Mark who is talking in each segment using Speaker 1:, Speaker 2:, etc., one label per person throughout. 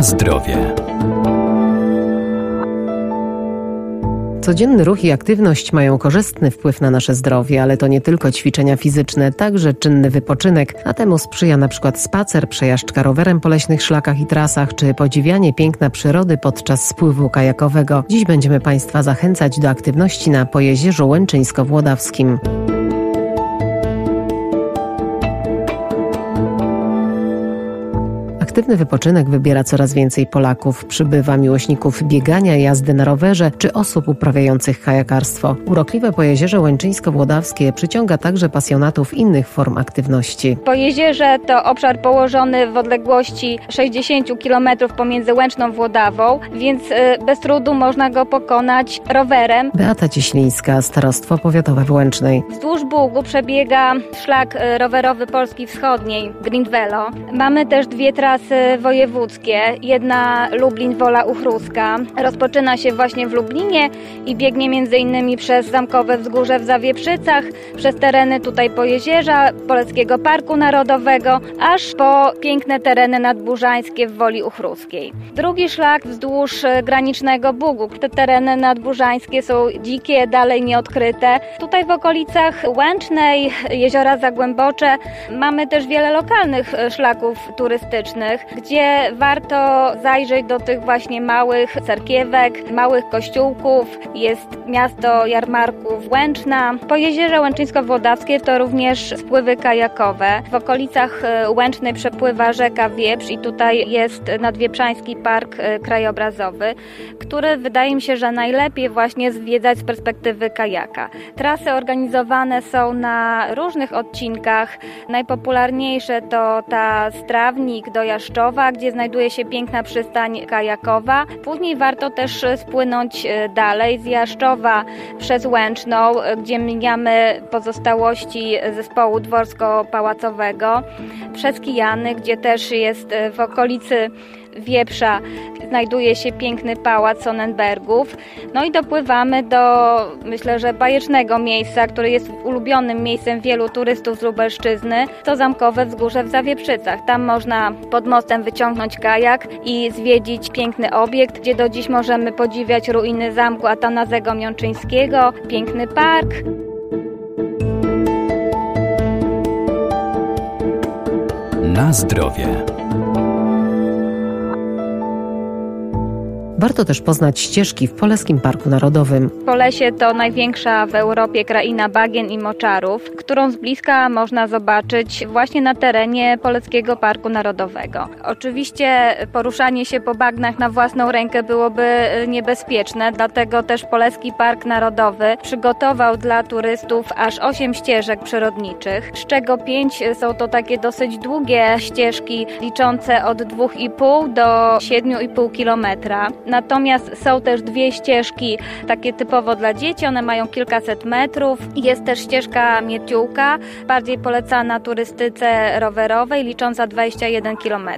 Speaker 1: Zdrowie.
Speaker 2: Codzienny ruch i aktywność mają korzystny wpływ na nasze zdrowie, ale to nie tylko ćwiczenia fizyczne, także czynny wypoczynek, a temu sprzyja na przykład spacer, przejażdżka rowerem po leśnych szlakach i trasach, czy podziwianie piękna przyrody podczas spływu kajakowego. Dziś będziemy Państwa zachęcać do aktywności na Pojezierzu Łęczyńsko-Włodawskim. Aktywny wypoczynek wybiera coraz więcej Polaków. Przybywa miłośników biegania, jazdy na rowerze czy osób uprawiających kajakarstwo. Urokliwe Pojezierze Łęczyńsko-Włodawskie przyciąga także pasjonatów innych form aktywności.
Speaker 3: Pojezierze to obszar położony w odległości 60 km pomiędzy Łęczną Włodawą, więc y, bez trudu można go pokonać rowerem.
Speaker 2: Beata Cieślińska, Starostwo Powiatowe w Łęcznej.
Speaker 3: Wzdłuż Bugu przebiega szlak y, rowerowy Polski Wschodniej, Green Velo. Mamy też dwie trasy wojewódzkie. Jedna Lublin-Wola Uchruska. Rozpoczyna się właśnie w Lublinie i biegnie innymi przez Zamkowe Wzgórze w Zawieprzycach, przez tereny tutaj Pojezierza, Polskiego Parku Narodowego, aż po piękne tereny nadburzańskie w Woli Uchruskiej. Drugi szlak wzdłuż granicznego Bugu. Te tereny nadburzańskie są dzikie, dalej nieodkryte. Tutaj w okolicach Łęcznej, Jeziora Zagłębocze mamy też wiele lokalnych szlaków turystycznych gdzie warto zajrzeć do tych właśnie małych cerkiewek, małych kościółków. Jest miasto jarmarków Łęczna. Po jeziorze Łęczyńsko-Włodawskie to również spływy kajakowe. W okolicach e, Łęcznej przepływa rzeka Wieprz i tutaj jest Nadwieprzański Park e, Krajobrazowy, który wydaje mi się, że najlepiej właśnie zwiedzać z perspektywy kajaka. Trasy organizowane są na różnych odcinkach. Najpopularniejsze to ta Strawnik do Jaszczowa, gdzie znajduje się piękna przystań kajakowa. Później warto też spłynąć e, dalej z Jaszczowa przez Łęczną, e, gdzie mijamy pozostałości zespołu dworsko-pałacowego, przez Kijany, gdzie też jest e, w okolicy Wieprza znajduje się piękny pałac Sonnenbergów. No i dopływamy do, myślę, że bajecznego miejsca, które jest ulubionym miejscem wielu turystów z Lubelszczyzny. To zamkowe wzgórze w Zawieprzycach. Tam można pod mostem wyciągnąć kajak i zwiedzić piękny obiekt, gdzie do dziś możemy podziwiać ruiny zamku Atanazego Miączyńskiego, piękny park.
Speaker 1: Na zdrowie.
Speaker 2: Warto też poznać ścieżki w Polskim Parku Narodowym.
Speaker 3: Polesie to największa w Europie kraina bagien i moczarów, którą z bliska można zobaczyć właśnie na terenie Polskiego Parku Narodowego. Oczywiście poruszanie się po bagnach na własną rękę byłoby niebezpieczne, dlatego też Polski Park Narodowy przygotował dla turystów aż 8 ścieżek przyrodniczych, z czego 5 są to takie dosyć długie ścieżki liczące od 2,5 do 7,5 kilometra. Natomiast są też dwie ścieżki takie typowo dla dzieci, one mają kilkaset metrów. Jest też ścieżka Mieciółka, bardziej polecana turystyce rowerowej, licząca 21 km.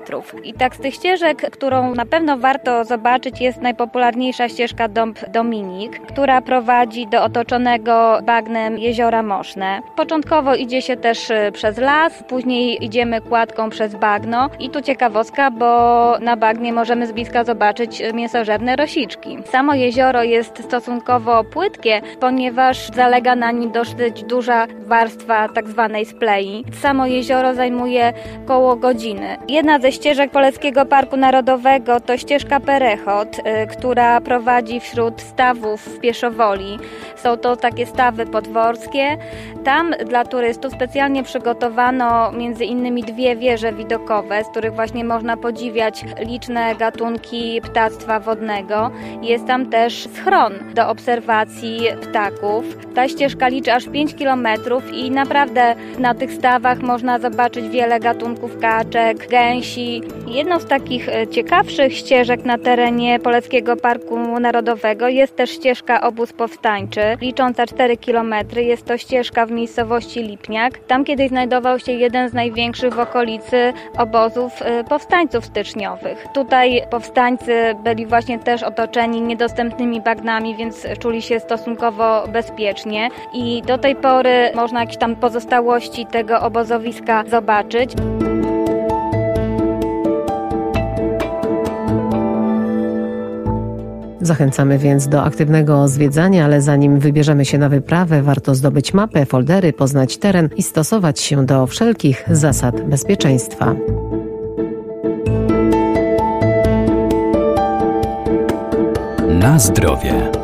Speaker 3: I tak z tych ścieżek, którą na pewno warto zobaczyć, jest najpopularniejsza ścieżka Dąb Dominik, która prowadzi do otoczonego bagnem jeziora Moszne. Początkowo idzie się też y, przez las, później idziemy kładką przez bagno i tu ciekawostka, bo na bagnie możemy z bliska zobaczyć y, mięso mięsożerne rosiczki. Samo jezioro jest stosunkowo płytkie, ponieważ zalega na nim dosyć duża warstwa tak zwanej splei. Samo jezioro zajmuje koło godziny. Jedna ze ścieżek Polskiego Parku Narodowego to ścieżka Perechot, y, która prowadzi wśród stawów w Pieszowoli. Są to takie stawy podworskie. Tam dla turystów specjalnie przygotowano między innymi dwie wieże widokowe, z których właśnie można podziwiać liczne gatunki ptactwa wodnego. Jest tam też schron do obserwacji ptaków. Ta ścieżka liczy aż 5 km i naprawdę na tych stawach można zobaczyć wiele gatunków kaczek, gęsi. Jedną z takich e, ciekawszych ścieżek na terenie Polskiego Parku Narodowego jest też ścieżka Obóz Powstańczy, licząca 4 km. Jest to ścieżka w miejscowości Lipniak. Tam kiedyś znajdował się jeden z największych w okolicy obozów e, powstańców styczniowych. Tutaj powstańcy byli właśnie też otoczeni niedostępnymi bagnami, więc czuli się stosunkowo bezpiecznie i do tej pory można jakieś tam pozostałości tego obozowiska zobaczyć.
Speaker 2: Zachęcamy więc do aktywnego zwiedzania, ale zanim wybierzemy się na wyprawę, warto zdobyć mapę, foldery, poznać teren i stosować się do wszelkich zasad bezpieczeństwa.
Speaker 1: Na zdrowie.